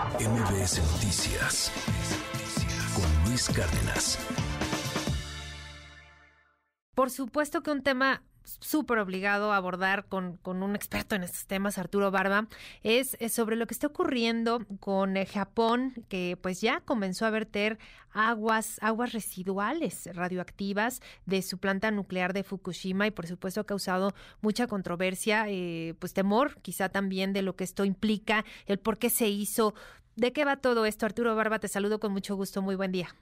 MBS Noticias con Luis Cárdenas. Por supuesto que un tema súper obligado a abordar con, con, un experto en estos temas, Arturo Barba, es, sobre lo que está ocurriendo con eh, Japón, que pues ya comenzó a verter aguas, aguas residuales radioactivas de su planta nuclear de Fukushima y por supuesto ha causado mucha controversia, eh, pues temor quizá también de lo que esto implica, el por qué se hizo. ¿De qué va todo esto? Arturo Barba, te saludo con mucho gusto, muy buen día.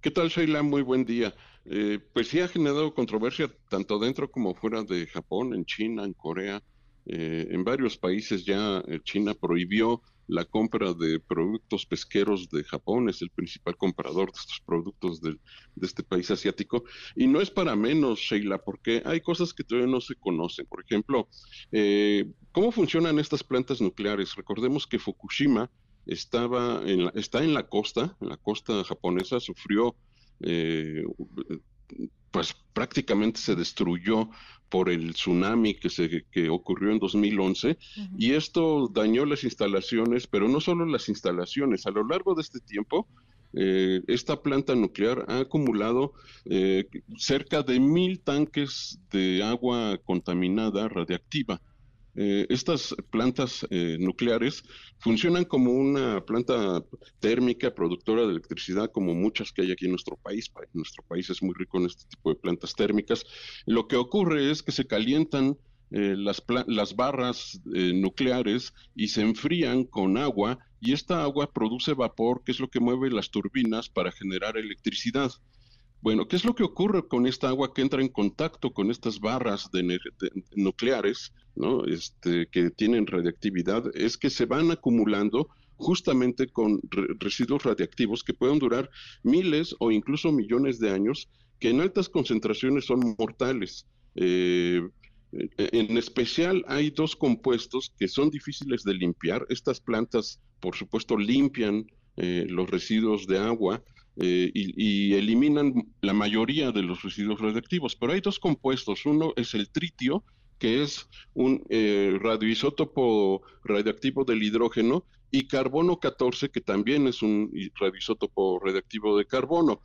¿Qué tal, Sheila? Muy buen día. Eh, pues sí ha generado controversia tanto dentro como fuera de Japón, en China, en Corea, eh, en varios países ya eh, China prohibió la compra de productos pesqueros de Japón, es el principal comprador de estos productos de, de este país asiático. Y no es para menos, Sheila, porque hay cosas que todavía no se conocen. Por ejemplo, ¿cómo funcionan estas plantas nucleares? Recordemos que Fukushima estaba en está en la costa, en la costa japonesa, sufrió, eh, pues prácticamente se destruyó por el tsunami que, se, que ocurrió en 2011 y esto dañó las instalaciones, pero no solo las instalaciones, a lo largo de este tiempo eh, esta planta nuclear ha acumulado eh, cerca de mil tanques de agua contaminada radiactiva eh, estas plantas eh, nucleares funcionan como una planta térmica productora de electricidad como muchas que hay aquí en nuestro país. Nuestro país es muy rico en este tipo de plantas térmicas. Lo que ocurre es que se calientan eh, las, barras nucleares y se enfrían con agua y esta agua produce vapor que es lo que mueve las turbinas para generar electricidad. Bueno, ¿qué es lo que ocurre con esta agua que entra en contacto con estas barras nucleares? Este, que tienen radiactividad es que se van acumulando justamente con residuos radiactivos que pueden durar miles o incluso millones de años, que en altas concentraciones son mortales. Eh, en especial hay dos compuestos que son difíciles de limpiar. Estas plantas, por supuesto, limpian eh, los residuos de agua eh, y, eliminan la mayoría de los residuos radiactivos. Pero hay dos compuestos. Uno es el tritio, que es un eh, radioisótopo radioactivo del hidrógeno, y carbono 14, que también es un radioisótopo radioactivo de carbono.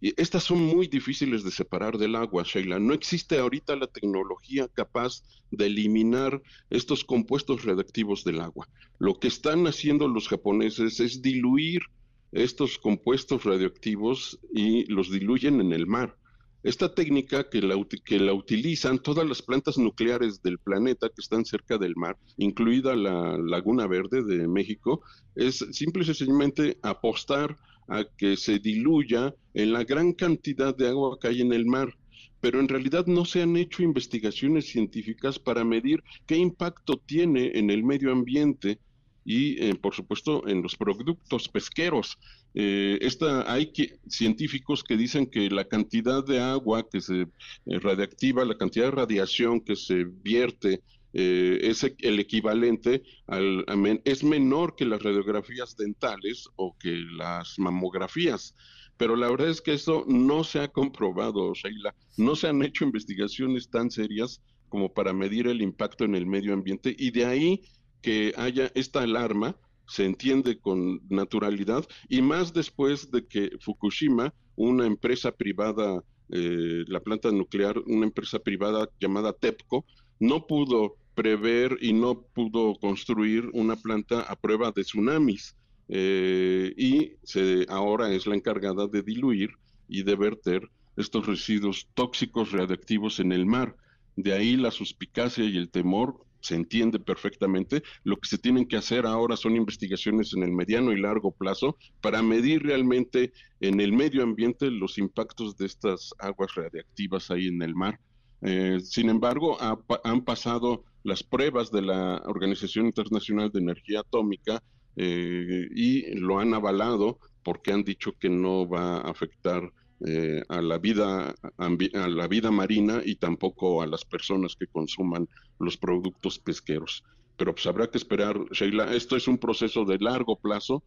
Y estas son muy difíciles de separar del agua, Sheila. No existe ahorita la tecnología capaz de eliminar estos compuestos radioactivos del agua. Lo que están haciendo los japoneses es diluir estos compuestos radioactivos y los diluyen en el mar. Esta técnica que la, que la utilizan todas las plantas nucleares del planeta que están cerca del mar, incluida la Laguna Verde de México, es simple y sencillamente apostar a que se diluya en la gran cantidad de agua que hay en el mar pero en realidad no se han hecho investigaciones científicas para medir qué impacto tiene en el medio ambiente y, eh, por supuesto, en los productos pesqueros. Eh, esta, hay científicos que dicen que la cantidad de agua que se eh, radiactiva, la cantidad de radiación que se vierte eh, es el equivalente al es menor que las radiografías dentales o que las mamografías. Pero la verdad es que eso no se ha comprobado, Sheila. No se han hecho investigaciones tan serias como para medir el impacto en el medio ambiente y de ahí que haya esta alarma se entiende con naturalidad y más después de que Fukushima, una empresa privada, eh, la planta nuclear, una empresa privada llamada TEPCO, no pudo prever y no pudo construir una planta a prueba de tsunamis eh, y se, ahora es la encargada de diluir y de verter estos residuos tóxicos radiactivos en el mar. De ahí la suspicacia y el temor se entiende perfectamente. Lo que se tienen que hacer ahora son investigaciones en el mediano y largo plazo para medir realmente en el medio ambiente los impactos de estas aguas radiactivas ahí en el mar. Eh, sin embargo, han pasado las pruebas de la Organización Internacional de Energía Atómica eh, y lo han avalado porque han dicho que no va a afectar eh, a la vida a la vida marina y tampoco a las personas que consuman los productos pesqueros. Pero pues habrá que esperar, Sheila, esto es un proceso de largo plazo,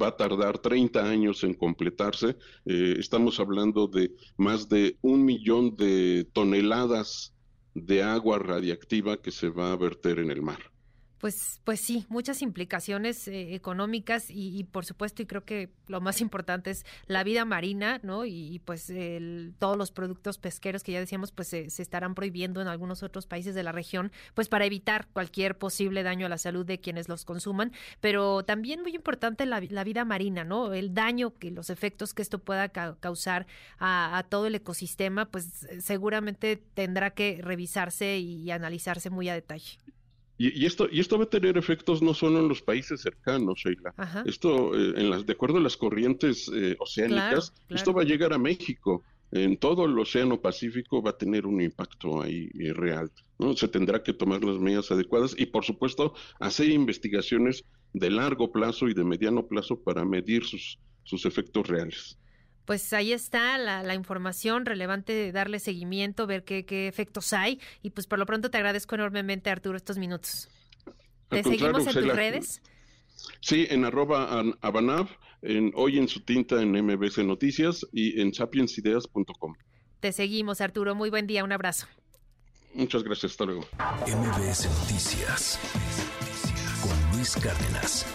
va a tardar 30 años en completarse. Eh, estamos hablando de más de un millón de toneladas de agua radiactiva que se va a verter en el mar. Pues, pues sí, muchas implicaciones eh, económicas y, por supuesto, y creo que lo más importante es la vida marina, ¿no? Y, pues todos los productos pesqueros que ya decíamos, pues se, estarán prohibiendo en algunos otros países de la región, pues para evitar cualquier posible daño a la salud de quienes los consuman. Pero también muy importante la, vida marina, ¿no? El daño que los efectos que esto pueda causar a, a, todo el ecosistema, pues seguramente tendrá que revisarse y analizarse muy a detalle. Y, esto, y esto va a tener efectos no solo en los países cercanos, Sheila. Esto, eh, en las, de acuerdo a las corrientes eh, oceánicas, esto va a llegar a México. En todo el Océano Pacífico va a tener un impacto ahí eh, real. ¿no? Se tendrá que tomar las medidas adecuadas y, por supuesto, hacer investigaciones de largo plazo y de mediano plazo para medir sus, sus efectos reales pues ahí está la, información relevante de darle seguimiento, ver qué, efectos hay. Y pues por lo pronto te agradezco enormemente, Arturo, estos minutos. ¿Te seguimos en tus redes? Sí, en arroba abanav, en, hoy en su tinta en MBC Noticias y en sapiensideas.com. Te seguimos, Arturo. Muy buen día. Un abrazo. Muchas gracias. Hasta luego. MBS Noticias con Luis Cárdenas.